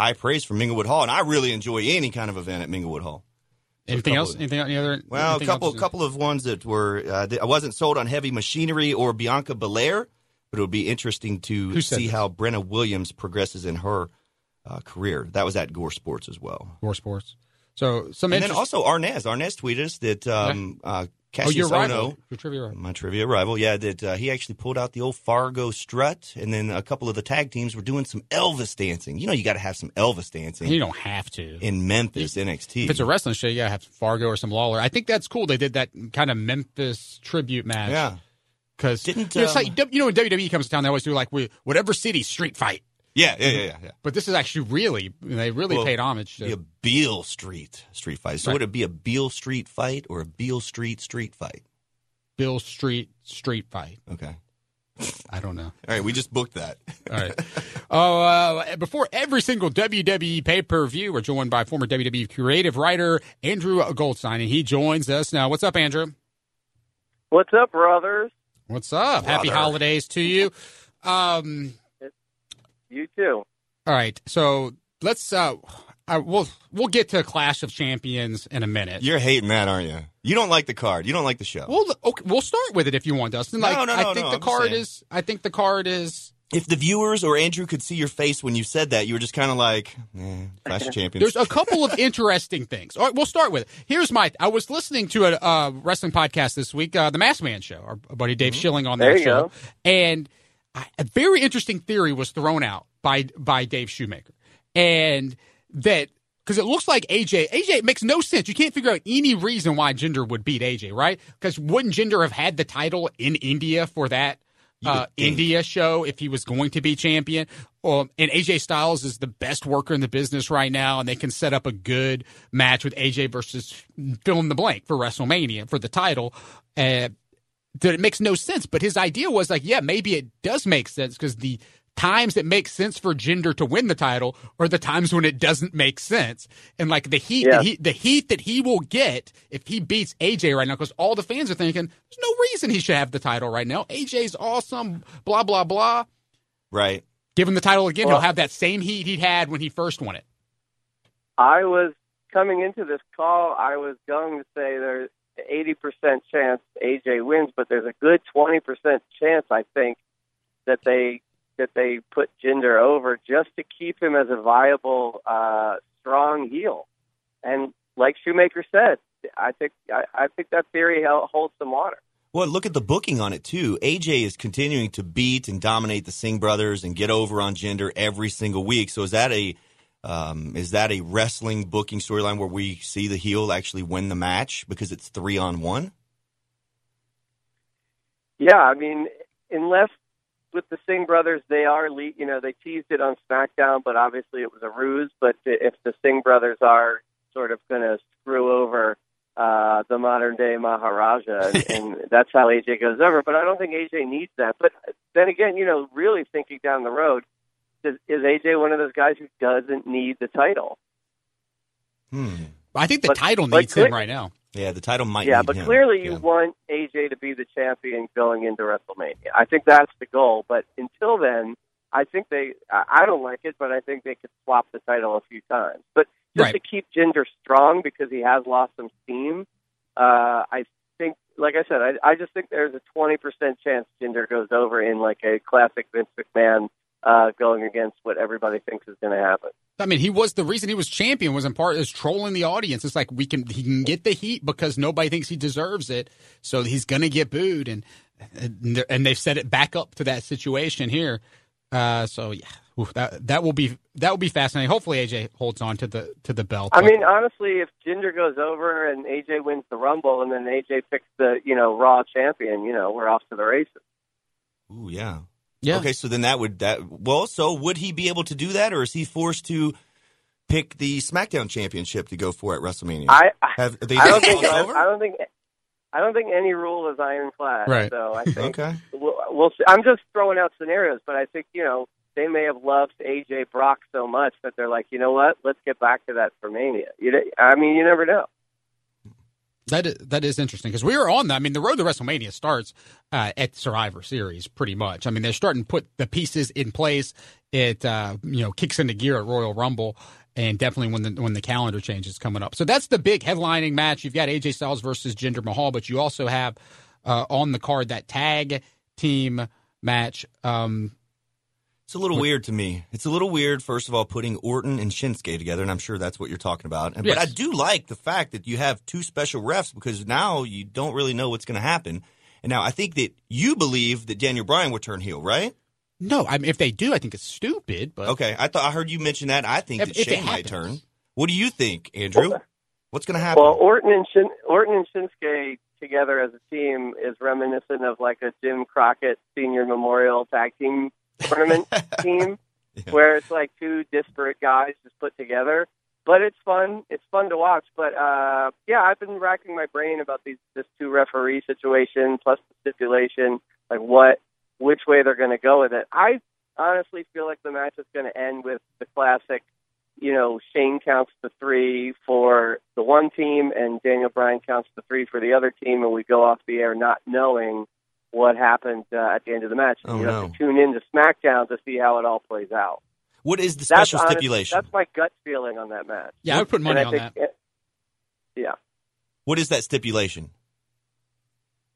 High praise from Minglewood Hall, and I really enjoy any kind of event at Minglewood Hall. Anything else? of- Anything any other? Well, a couple, else? couple of ones that were. Uh, I wasn't sold on heavy machinery or Bianca Belair, but it would be interesting to see this? how Brenna Williams progresses in her uh, career. That was at Gore Sports as well. Gore sports. So some And then also Arnez. Arnez tweeted us that um, uh, oh, Kassius your Ohno, rival, your trivia rival. my trivia rival, yeah, that uh, he actually pulled out the old Fargo strut, and then a couple of the tag teams were doing some Elvis dancing. You know, you got to have some Elvis dancing You don't have to. in Memphis NXT. If it's a wrestling show, you gotta have Fargo or some Lawler. I think that's cool. They did that kind of Memphis tribute match. yeah. because Didn't, you know, it's um, like, you know when WWE comes to town, they always do like we- whatever city street fight. Yeah, yeah, yeah, yeah, yeah. But this is actually really they really Well, paid homage be a to. Beale Street street fight. So Right. would it be a Beale Street fight or a Beale Street street fight? Bill Street street fight. Okay. I don't know. All right, we just booked that. All right. Oh, uh, before every single WWE pay per view, we're joined by former WWE creative writer Andrew Goldstein, and he joins us now. What's up, Andrew? What's up, brothers? What's up? Happy holidays to you. Um, You too. all right, so let's uh, uh, we'll we'll get to Clash of Champions in a minute. You're hating that, aren't you? You don't like the card. You don't like the show. We'll okay, we'll start with it if you want, Dustin. No, Like, no, I think no, the I'm card is. I think the card is. if the viewers or Andrew could see your face when you said that, you were just kind of like, eh, Clash of Champions. There's a couple of interesting things. All right, we'll start with it. Here's my. I was listening to a uh, wrestling podcast this week, uh, the Masked Man Show. Our buddy Dave Schilling on There that you show, go. and I- a very interesting theory was thrown out by by Dave Shoemaker, and that because it looks like AJ. AJ it makes no sense. You can't figure out any reason why Jinder would beat AJ, right? Because wouldn't Jinder have had the title in India for that? Uh. India show if he was going to be champion. Um, and AJ Styles is the best worker in the business right now, and they can set up a good match with AJ versus fill in the blank for WrestleMania for the title. Uh, that it makes no sense. But his idea was like, yeah, maybe it does make sense because the times that make sense for Jinder to win the title are the times when it doesn't make sense. And like the heat, yeah. he, the heat that he will get if he beats AJ right now, because all the fans are thinking there's no reason he should have the title right now. AJ's awesome, blah blah blah. Right. Give him the title again. Well, he'll have that same heat he had when he first won it. I was coming into this call. I was going to say there 80% chance AJ wins, but there's a good 20% chance I think that they that they put Jinder over just to keep him as a viable uh, strong heel. And like Shoemaker said, I think I, I think that theory holds some water. Well, look at the booking on it too. AJ is continuing to beat and dominate the Singh brothers and get over on Jinder every single week. So is that a um, is that a wrestling booking storyline where we see the heel actually win the match because it's three on one? Yeah, I mean, unless with the Singh brothers, they are, le- you know, they teased it on SmackDown, but obviously it was a ruse. But if the Singh brothers are sort of going to screw over uh, the modern day Maharaja, and, [laughs] and that's how AJ goes over. But I don't think AJ needs that. But then again, you know, really thinking down the road, is, is AJ one of those guys who doesn't need the title? Hmm. I think the But- title but needs him right now. Yeah, the title might. yeah, need but him. clearly you want AJ to be the champion going into WrestleMania. I think that's the goal. But until then, I think they. I I don't like it, but I think they could swap the title a few times. But just Right. to keep Jinder strong because he has lost some steam, uh, I think. Like I said, I, I just think there's a 20% chance Jinder goes over in like a classic Vince McMahon uh, going against what everybody thinks is going to happen. I mean, he was the reason he was champion was in part is trolling the audience. It's like we can he can get the heat because nobody thinks he deserves it, so he's going to get booed, and and they're- and they've set it back up to that situation here. Uh, so yeah, oof, that that will be that will be fascinating. Hopefully, AJ holds on to the to the belt. I mean, honestly, if Jinder goes over and AJ wins the Rumble, and then AJ picks the you know Raw champion, you know we're off to the races. Ooh, yeah. Yeah, Okay, so then that would that well, so would he be able to do that, or is he forced to pick the SmackDown Championship to go for at WrestleMania? I I, Have they I don't think I, over? I don't think I don't think any rule is ironclad. Right. So I think Okay. we'll, we'll see. I'm just throwing out scenarios, but I think you know they may have loved AJ Brock so much that they're like, you know what, let's get back to that for Mania. You know, I mean, you never know. That is, that is interesting because we were on that. I mean, the road to WrestleMania starts uh, at Survivor Series, pretty much. I mean, they're starting to put the pieces in place. It uh, you know kicks into gear at Royal Rumble, and definitely when the when the calendar changes coming up. So that's the big headlining match. You've got AJ Styles versus Jinder Mahal, but you also have uh, on the card that tag team match. Um, It's a little weird to me. It's a little weird, first of all, putting Orton and Shinsuke together, and I'm sure that's what you're talking about. And, Yes. But I do like the fact that you have two special refs because now you don't really know what's going to happen. And now I think that you believe that Daniel Bryan will turn heel, right? no, I mean if they do, I think it's stupid. But Okay, I thought I heard you mention that. I think If- that if Shane might turn. What do you think, Andrew? What's going to happen? Well, Orton and Shin, Orton and Shinsuke together as a team is reminiscent of like a Jim Crockett Senior Memorial Tag Team Tournament [laughs] team, Yeah. where it's like two disparate guys just put together. But it's fun. It's fun to watch. But uh, yeah, I've been racking my brain about these this two referee situation plus the stipulation, like what, which way they're going to go with it. I honestly feel like the match is going to end with the classic you know, Shane counts the three for the one team and Daniel Bryan counts the three for the other team, and we go off the air not knowing what happened uh, at the end of the match. Oh, you have no. to tune in to SmackDown to see how it all plays out. what is the That's special honest- stipulation? That's my gut feeling on that match. yeah, I would put money and on think, that. Yeah. What is that stipulation?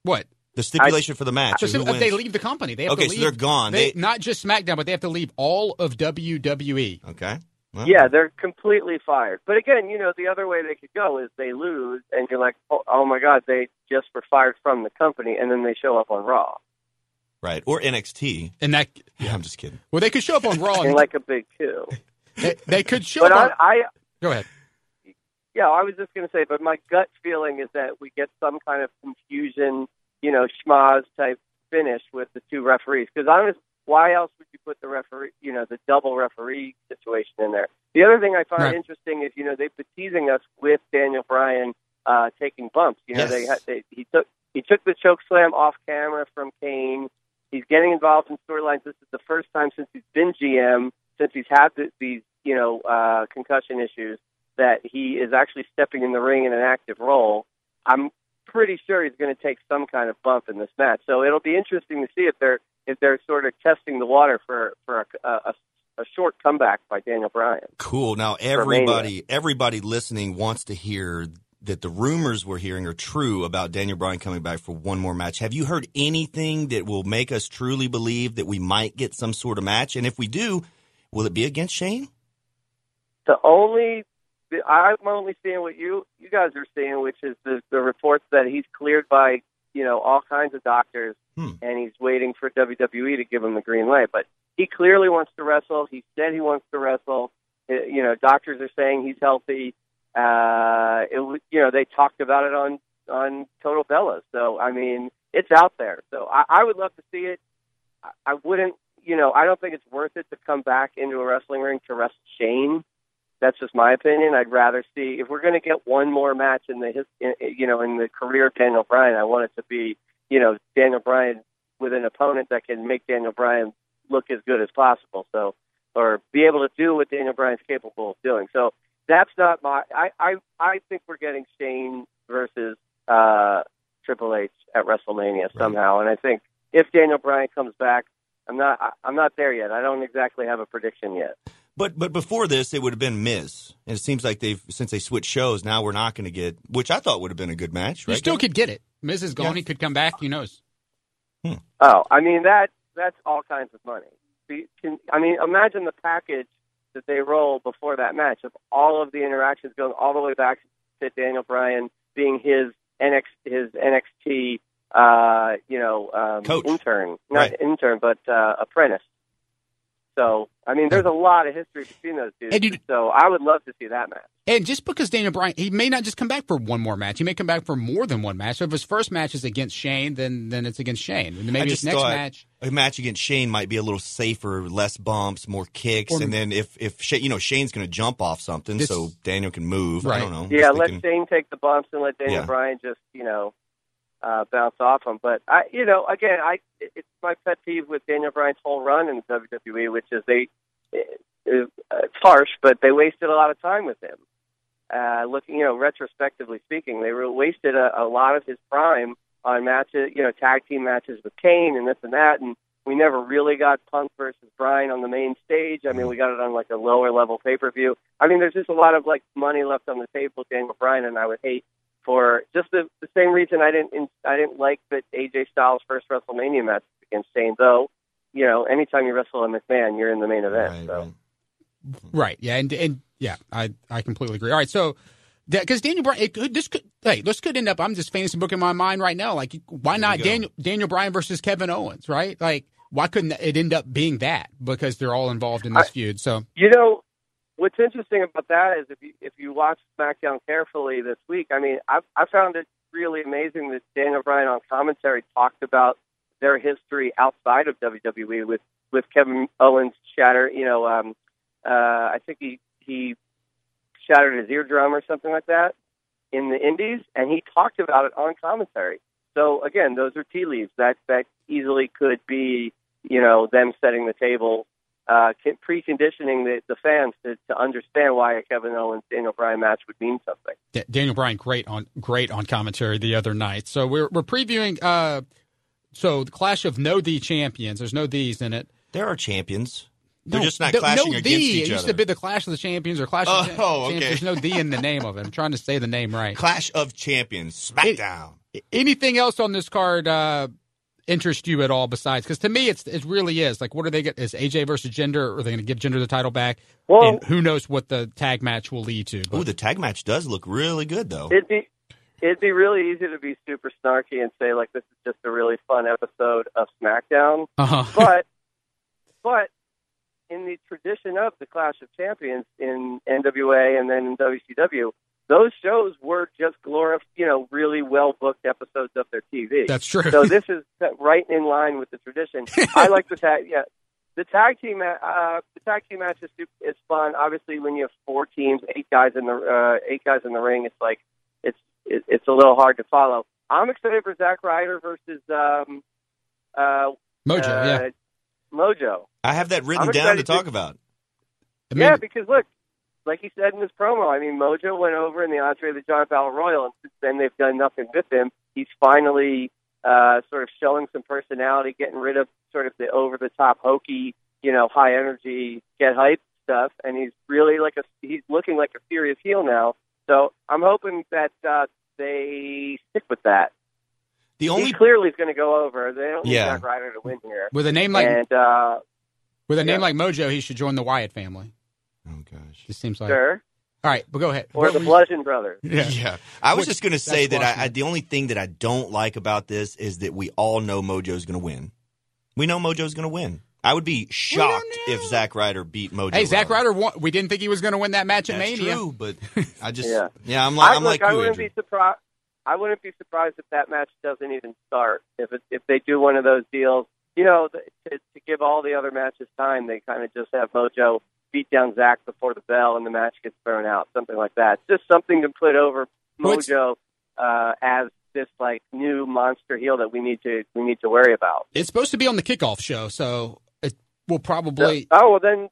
What? The stipulation for the match. Just Who if they leave the company, they have Okay, to so leave. they're gone. They, They- not just SmackDown, but they have to leave all of. WWE. Okay. Well, Yeah, they're completely fired. But again, you know, the other way they could go is they lose, and you're like, oh, oh my God, they just were fired from the company, and then they show up on Raw Right. Or NXT. And that, Yeah, I'm just kidding. well, they could show up on Raw. And [laughs] like a big coup. [laughs] they, they could show But up. I, on, I go ahead. Yeah, I was just going to say, but my gut feeling is that we get some kind of confusion, you know, schmoz type finish with the two referees. Because honest, why else would you put the referee, you know, the double referee situation in there? The other thing I find Right. interesting is, you know, they've been teasing us with Daniel Bryan uh, taking bumps. You know, they, Yes. had, they he took he took the choke slam off camera from Kane. He's getting involved in storylines. This is the first time since he's been GM, since he's had the, these, you know, uh, concussion issues, that he is actually stepping in the ring in an active role. I'm pretty sure he's going to take some kind of bump in this match. So it'll be interesting to see if they're if they're sort of testing the water for for a, a, a short comeback by Daniel Bryan. Cool. Now everybody everybody listening wants to hear that the rumors we're hearing are true about Daniel Bryan coming back for one more match. Have you heard anything that will make us truly believe that we might get some sort of match? And if we do, will it be against Shane? The only I'm only seeing what you you guys are seeing, which is the the reports that he's cleared by you know all kinds of doctors, Hmm. and he's waiting for WWE to give him the green light. But he clearly wants to wrestle. He said he wants to wrestle. Uh, You know, doctors are saying he's healthy. Uh, it, you know, they talked about it on on Total Bellas. So I mean, it's out there. So I, I would love to see it. I, I wouldn't. You know, I don't think it's worth it to come back into a wrestling ring to wrestle Shane that's just my opinion. I'd rather see if we're going to get one more match in the his, in, you know in the career of Daniel Bryan. I want it to be you know Daniel Bryan with an opponent that can make Daniel Bryan look as good as possible. So or be able to do what Daniel Bryan's capable of doing. So that's not my. I I I think we're getting Shane versus uh, Triple H at WrestleMania somehow, and I think if Daniel Bryan comes back. I'm not. I'm not there yet. I don't exactly have a prediction yet. But but before this, it would have been Miz, and it seems like they've since they switched shows. Now we're not going to get, which I thought would have been a good match. You still could get it. Miz is gone. Yeah. He could come back. Who knows? Oh, I mean that that's all kinds of money. Can, I mean, imagine the package that they roll before that match of all of the interactions going all the way back to Daniel Bryan being his NX his NXT uh, you know um, Coach. intern, not Right. intern, but uh, apprentice. So I mean, there's a lot of history between those two. And you- so I would love to see that match. And just because Daniel Bryan, he may not just come back for one more match. He may come back for more than one match. So if his first match is against Shane, then then it's against Shane. And maybe his next match. a match against Shane might be a little safer, less bumps, more kicks, Or- and then if if Shane, you know Shane's going to jump off something, This- so Daniel can move. I don't know. Yeah, let thinking- Shane take the bumps and let Daniel Yeah. Bryan just you know uh, bounce off him. But I, you know, again, I it's my pet peeve with Daniel Bryan's whole run in WWE, which is they it, it, it's harsh, but they wasted a lot of time with him. Uh, looking, you know, retrospectively speaking, they were wasted a, a lot of his prime on matches, you know, tag team matches with Kane and this and that, and we never really got Punk versus Bryan on the main stage. I mean, we got it on like a lower level pay per view. I mean, there's just a lot of like money left on the table Daniel Bryan, and I would hate for just the, the same reason I didn't I didn't like that AJ Styles' first WrestleMania match against Shane. Though, you know, anytime you wrestle a McMahon, you're in the main event. Right, so. right. Right. Yeah. And and yeah, I I completely agree. All right. So because Daniel Bryan, it could, this could hey, this could end up. I'm just fantasy booking my mind right now. Like, why not. Daniel Daniel Bryan versus Kevin Owens? Right. Like, why couldn't it end up being that? Because they're all involved in this I- feud. So You know, what's interesting about that is if you if you watch SmackDown carefully this week, I mean, I I found it really amazing that Daniel Bryan on commentary talked about their history outside of WWE with with Kevin Owens shatter, you know, um, uh, I think he he shattered his eardrum or something like that in the Indies, and he talked about it on commentary. So again, those are tea leaves that that easily could be, you know, them setting the table uh, con- preconditioning the, the fans to, to understand why a Kevin Owens Daniel Bryan match would mean something. Da- Daniel Bryan, great on great on commentary the other night. So we're we're previewing. Uh, so the clash of no the champions. There's no these in it. There are champions. They're No, just not the- clashing no against the. each It used other. to be the Clash of the Champions or Clash Oh, of the oh, Champions. okay. There's no D in the name of it. I'm trying to say the name right. Clash of Champions, SmackDown. Anything else on this card uh, interest you at all? Besides, because to me, it's it really is like, what are they get? Is AJ versus Jinder? Or are they going to give Jinder the title back? Well- and who knows what the tag match will lead to? But Ooh, the tag match does look really good, though. It'd be it'd be really easy to be super snarky and say like this is just a really fun episode of SmackDown, uh-huh. [laughs] but but in the tradition of the Clash of Champions in NWA and then in WCW, those shows were just glorif you know, really well booked episodes of their TV. that's true. so this is right in line with the tradition. [laughs] I like the tag. Yeah, the tag team. ma- Uh, the tag team match is super, is fun. Obviously, when you have four teams, eight guys in the uh, eight guys in the ring, it's like it's it, it's a little hard to follow. I'm excited for Zack Ryder versus um, uh, Mojo, uh, yeah. Mojo. I have that written I'm down to excited to- talk about. I mean, yeah, because look, like he said in his promo, I mean, Mojo went over in the Andre of the Giant Battle Royal, and since then they've done nothing with him. He's finally uh, sort of showing some personality, getting rid of sort of the over the top hokey, you know, high energy, get hype stuff, and he's really like a he's looking like a serious heel now. So I'm hoping that uh, they stick with that. The he only clearly is going to go over. They don't need Yeah. Zack Ryder to win here. with a name like and uh, with a name yeah. like Mojo, he should join the Wyatt family. Oh gosh. Just seems like. sure, All right, but go ahead. or What the were you- Bludgeon Brothers. Yeah. Yeah, I was Which- just going to say that I, I, the only thing that I don't like about this is that we all know Mojo's going to win. We know Mojo's going to win. I would be shocked if Zack Ryder beat Mojo. Hey, Zack Ryder, won, we didn't think he was going to win that match at That's Mania. true, but [laughs] I just Yeah. yeah, I'm like I, I'm look, like I wouldn't Andrew. be surprised. I wouldn't be surprised if that match doesn't even start. If it, if they do one of those deals, you know, to, to give all the other matches time, they kind of just have Mojo beat down Zack before the bell, and the match gets thrown out, something like that. Just something to put over Mojo uh, as this like new monster heel that we need to we need to worry about. It's supposed to be on the kickoff show, so it will probably. Oh well, then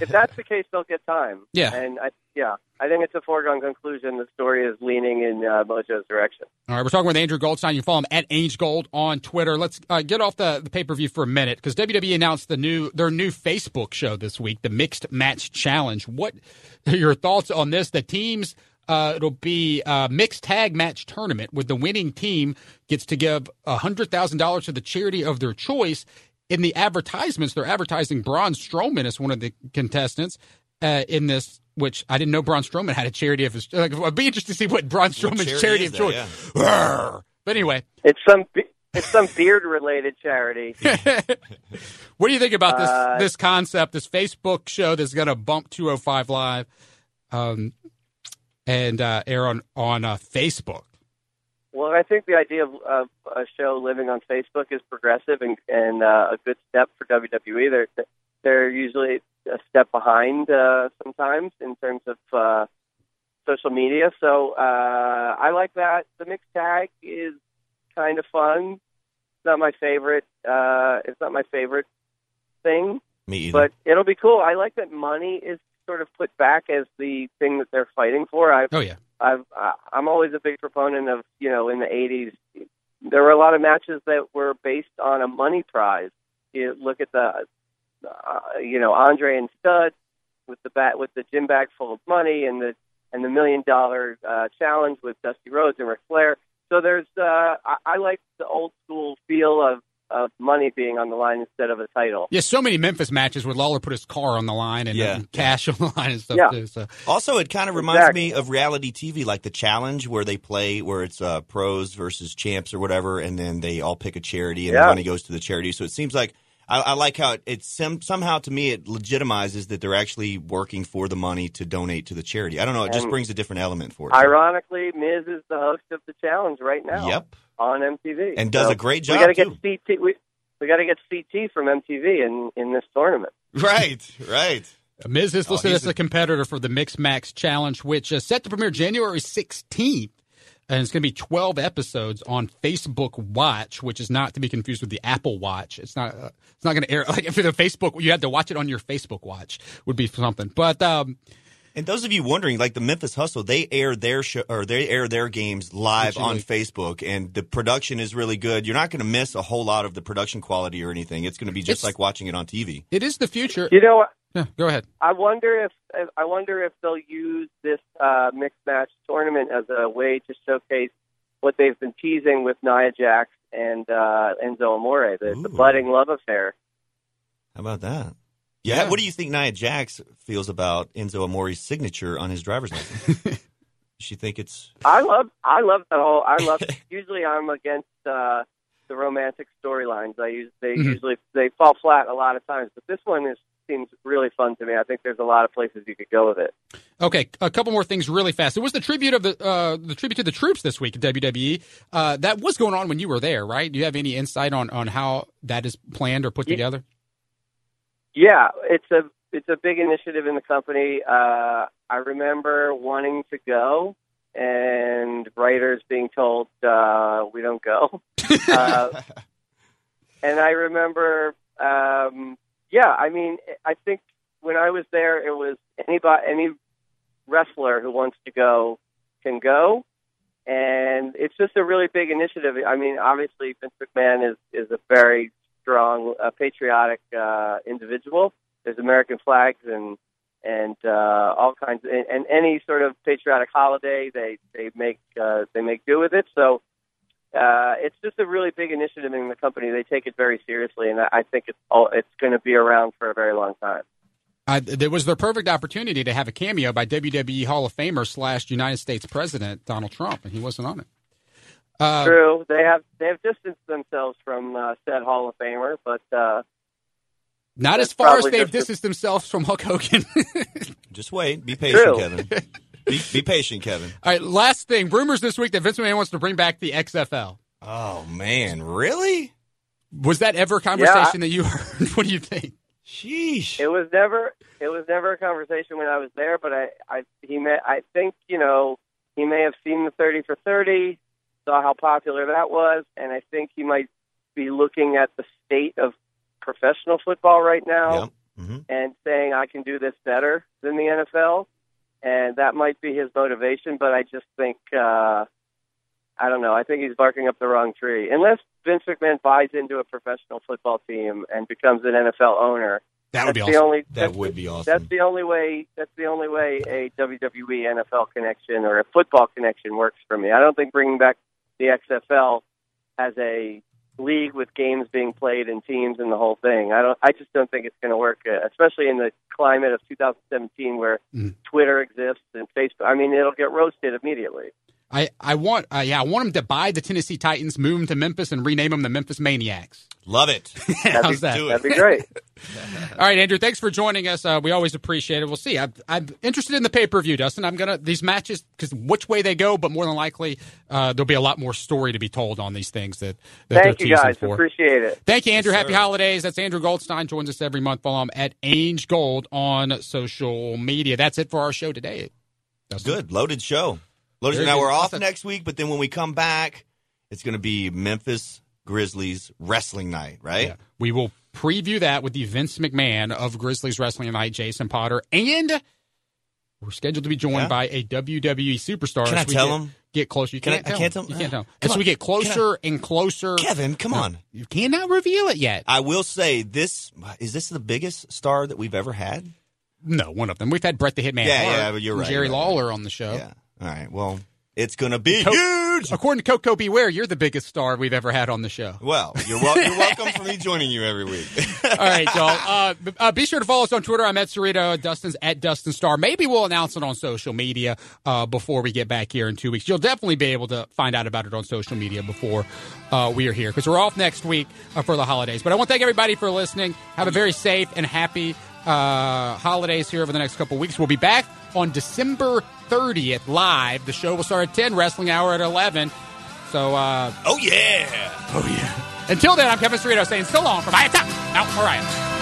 if that's the case, they'll get time. Yeah. and I, yeah, I think it's a foregone conclusion. The story is leaning in uh, Mojo's direction. All right, we're talking with Andrew Goldstein. You follow him at Ange Gold on Twitter. Let's uh, get off the, the pay per view for a minute because WWE announced the new their new Facebook show this week, the Mixed Match Challenge. What are your thoughts on this? The teams. Uh, it'll be a mixed tag match tournament where the winning team gets to give hundred thousand dollars to the charity of their choice. In the advertisements, they're advertising Braun Strowman as one of the contestants uh, in this. Which I didn't know Braun Strowman had a charity of his. Like, I'd be interested to see what Braun Strowman's charity charity, of that? choice. Arrgh. But anyway, It's some it's some beard related charity. [laughs] what do you think about this Uh, this concept, this Facebook show that's going to bump 205 live, um, and uh, air on on uh, Facebook? Well, I think the idea of, of a show living on Facebook is progressive and, and uh, a good step for WWE. They're they're usually a step behind uh, sometimes in terms of uh, social media. So uh, I like that. The mixed tag is kind of fun. It's not my favorite. Uh, it's not my favorite thing, Me either. but it'll be cool. I like that money is sort of put back as the thing that they're fighting for. I've, Oh yeah, I've I'm always a big proponent of you know in the 80s there were a lot of matches that were based on a money prize. You look at the uh, you know Andre and Studd with the bat with the gym bag full of money and the and the million dollar uh, challenge with Dusty Rhodes and Ric Flair. So there's uh, I, I like the old school feel of of money being on the line instead of a title. yeah. So many Memphis matches where Lawler put his car on the line and, Yeah. and cash [laughs] on the line and stuff Yeah. too. So Also, it kind of reminds Exactly. me of reality TV, like the challenge where they play, where it's uh, pros versus champs or whatever, and then they all pick a charity, and the Yeah. money goes to the charity. So it seems like I, I like how it, it's some, somehow to me it legitimizes that they're actually working for the money to donate to the charity. I don't know. It just And brings a different element for it. Ironically, Miz is the host of the challenge right now. Yep. on MTV And does So a great job. We job, got to get too. CT. We, we got to get CT from MTV in in this tournament. Right. Right. Miz is Oh, listed he's as a competitor for the Mixed Match Challenge, which is set to premiere January 16th. And it's going to be 12 episodes on Facebook Watch, which is not to be confused with the Apple Watch. It's not. Uh, it's not going to air [laughs] like if it's a Facebook. You had to watch it on your Facebook Watch would be something. But um, And those of you wondering, like the Memphis Hustle, they air their show or they air their games live on Facebook, and the production is really good. You're not going to miss a whole lot of the production quality or anything. It's going to be just like watching it on TV. it is the future. You know, Yeah, go ahead. I wonder if I wonder if they'll use this uh, mixed match tournament as a way to showcase what they've been teasing with Nia Jax and uh, Enzo Amore, the, the budding love affair. How about that? Yeah. Yeah. What do you think Nia Jax feels about Enzo Amore's signature on his driver's license? [laughs] She think it's I love I love that whole I love [laughs] usually I'm against uh the romantic storylines. I use they Mhm. usually they fall flat a lot of times, but this one is seems really fun to me. I think there's a lot of places you could go with it. Okay, a couple more things really fast. It was the tribute of the uh, the tribute to the troops this week at WWE. Uh, that was going on when you were there, right? Do you have any insight on on how that is planned or put Yeah. together? Yeah, it's a it's a big initiative in the company. Uh, I remember wanting to go and writers being told uh, we don't go. [laughs] Uh, and I remember, um, yeah, I mean, I think when I was there, it was anybody, any wrestler who wants to go can go, and it's just a really big initiative. I mean, obviously, Vince McMahon is is a very strong, uh, patriotic uh, individual. There's American flags and and uh, all kinds of, and, and any sort of patriotic holiday they they make uh, they make do with it. So uh, it's just a really big initiative in the company. They take it very seriously, and I I think it's all, it's going to be around for a very long time. Uh, there was the perfect opportunity to have a cameo by WWE Hall of Famer slash United States President Donald Trump, and he wasn't on it. Uh, True, they have they have distanced themselves from uh, said Hall of Famer, but uh, not as far as they've distanced themselves from Hulk Hogan. [laughs] Just wait. Be patient, True. Kevin. [laughs] Be, be patient, Kevin. All right, last thing. Rumors this week that Vince McMahon wants to bring back the XFL. Oh man, really? Was that ever a conversation that you [laughs] heard? What do you think? Sheesh. it was never it was never a conversation when I was there. But I I he may I think you know he may have seen the thirty for thirty, saw how popular that was, and I think he might be looking at the state of professional football right now. Yep. hmm and saying I can do this better than the NFL, and that might be his motivation. But I just think uh, I don't know. I think he's barking up the wrong tree. Unless Vince McMahon buys into a professional football team and becomes an NFL owner, That would that's be the awesome. only That would be awesome. that's the only way. That's the only way a WWE NFL connection or a football connection works for me. I don't think bringing back the XFL has a league with games being played and teams and the whole thing. I don't. I just don't think it's going to work, uh, especially in the climate of 2017 where Mm. Twitter exists and Facebook. I mean, it'll get roasted immediately. I, I want uh, yeah I want him to buy the Tennessee Titans, move them to Memphis, and rename them the Memphis Maniacs. Love it. [laughs] How's that? That'd be great. [laughs] [laughs] All right, Andrew, thanks for joining us. Uh, we always appreciate it. We'll see. I'm, I'm interested in the pay per view, Dustin. I'm gonna these matches because which way they go, but more than likely uh, there'll be a lot more story to be told on these things that, that Thank they're you guys. for. Appreciate it. Thank you, Andrew. Yes, Happy holidays. That's Andrew Goldstein. Joins us every month. Follow him at Ainge Gold on social media. That's it for our show today. Dustin. Good. Loaded show. Loaded. Now we're off Awesome. next week, but then when we come back, it's going to be Memphis Grizzlies wrestling night, right? Yeah. We will preview that with the Vince McMahon of Grizzlies Wrestling Night, Jason Potter, and we're scheduled to be joined Yeah. by a WWE superstar. Can I tell get, him? Get closer. You Can I- can't I tell can't tell him? You can't tell As we get Can I- closer and closer, Kevin, come No, on. you cannot reveal it yet. I will say this: is this the biggest star that we've ever had? No, one of them. We've had Brett the Hitman. Yeah, Hart yeah, but you're right, Jerry right. Lawler on the show. Yeah. All right. Well, it's going to be Co- huge. According to Koko B. Ware, you're the biggest star we've ever had on the show. Well, you're, wel- you're welcome for me joining you every week. [laughs] All right, y'all. Uh, b- uh, be sure to follow us on Twitter. I'm at Cerrito. Dustin's at Dustin Starr. Maybe we'll announce it on social media uh, before we get back here in two weeks. You'll definitely be able to find out about it on social media before uh, we are here because we're off next week uh, for the holidays. But I want to thank everybody for listening. Have a very safe and happy uh, holidays here over the next couple weeks. We'll be back on December 30th live. The show will start at 10, Wrestling Hour at 11. So, uh, oh yeah. oh yeah. Until then, I'm Kevin Cerrito saying so long from Hiya Top. Now, all right.